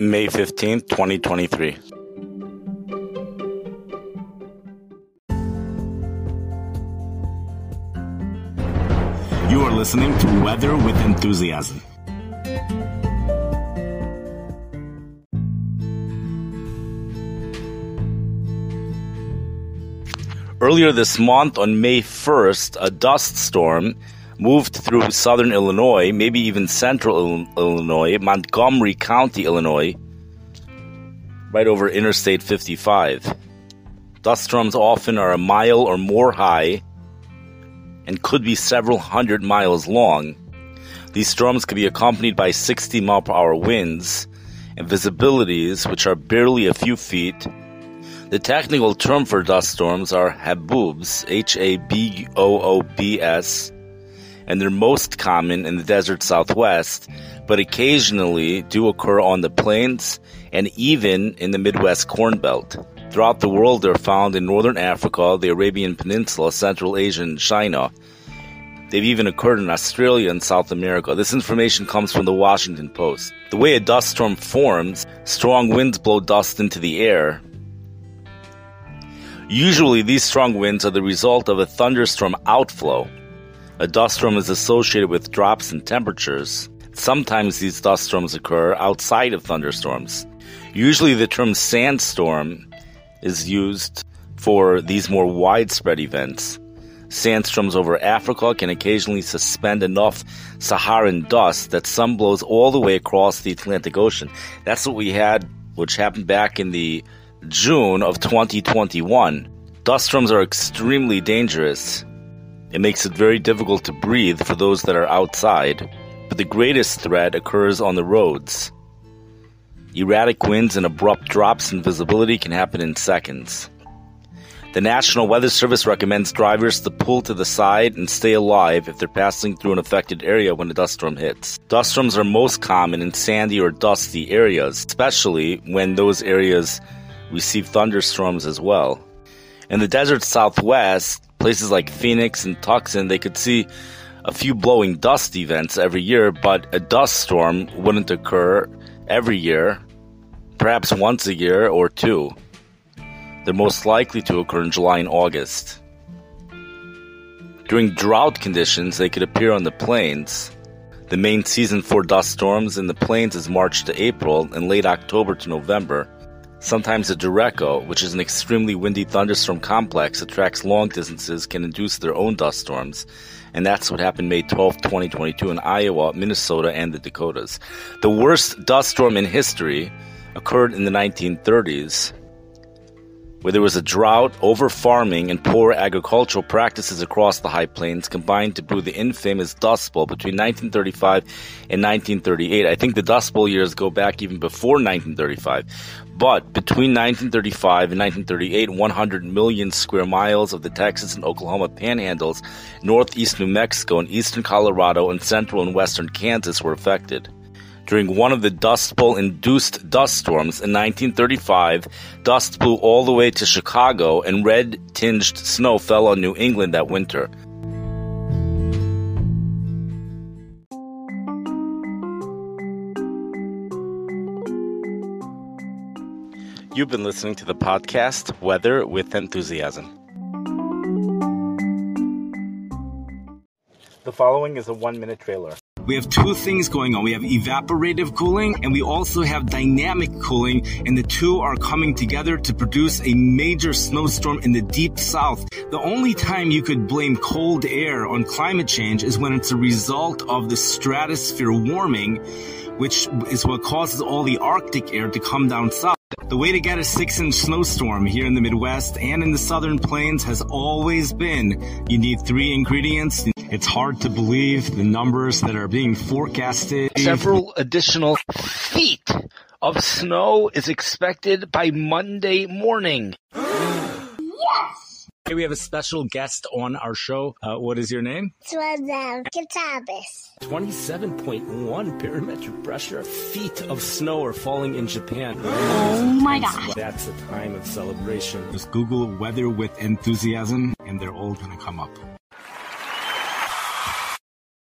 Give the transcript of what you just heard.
May 15th, 2023. You are listening to Weather with Enthusiasm. Earlier this month, on May 1st, a dust storm moved through southern Illinois, maybe even central Illinois, Montgomery County, Illinois, right over Interstate 55. Dust storms often are a mile or more high and could be several hundred miles long. These storms could be accompanied by 60 mile per hour winds and visibilities which are barely a few feet the technical term for dust storms are haboobs, H A B O O B S, and they're most common in the desert southwest, but occasionally do occur on the plains and even in the Midwest Corn Belt. Throughout the world, they're found in northern Africa, the Arabian Peninsula, Central Asia, and China. They've even occurred in Australia and South America. This information comes from the Washington Post. The way a dust storm forms, strong winds blow dust into the air, Usually, these strong winds are the result of a thunderstorm outflow. A dust storm is associated with drops in temperatures. Sometimes these dust storms occur outside of thunderstorms. Usually, the term sandstorm is used for these more widespread events. Sandstorms over Africa can occasionally suspend enough Saharan dust that some blows all the way across the Atlantic Ocean. That's what we had, which happened back in the June of 2021. Dust storms are extremely dangerous. It makes it very difficult to breathe for those that are outside, but the greatest threat occurs on the roads. Erratic winds and abrupt drops in visibility can happen in seconds. The National Weather Service recommends drivers to pull to the side and stay alive if they're passing through an affected area when a dust storm hits. Dust storms are most common in sandy or dusty areas, especially when those areas receive thunderstorms as well. In the desert southwest, places like Phoenix and Tucson, they could see a few blowing dust events every year, but a dust storm wouldn't occur every year, perhaps once a year or two. They're most likely to occur in July and August. During drought conditions, they could appear on the plains. The main season for dust storms in the plains is March to April and late October to November. Sometimes a derecho, which is an extremely windy thunderstorm complex that tracks long distances, can induce their own dust storms. And that's what happened May 12, 2022 in Iowa, Minnesota, and the Dakotas. The worst dust storm in history occurred in the 1930s where there was a drought, over farming, and poor agricultural practices across the High Plains combined to brew the infamous Dust Bowl between 1935 and 1938. I think the Dust Bowl years go back even before 1935. But between 1935 and 1938, 100 million square miles of the Texas and Oklahoma panhandles, northeast New Mexico, and eastern Colorado, and central and western Kansas were affected. During one of the Dust Bowl induced dust storms in 1935, dust blew all the way to Chicago and red tinged snow fell on New England that winter. You've been listening to the podcast Weather with Enthusiasm. The following is a one minute trailer. We have two things going on. We have evaporative cooling and we also have dynamic cooling, and the two are coming together to produce a major snowstorm in the deep south. The only time you could blame cold air on climate change is when it's a result of the stratosphere warming, which is what causes all the Arctic air to come down south. The way to get a six inch snowstorm here in the Midwest and in the southern plains has always been you need three ingredients. It's hard to believe the numbers that are being forecasted. Several additional feet of snow is expected by Monday morning. yes! Hey, we have a special guest on our show. Uh, what is your name? Swadam Katabis. 27.1 barometric pressure. Feet of snow are falling in Japan. Oh my god. That's a time of celebration. Just Google weather with enthusiasm and they're all going to come up.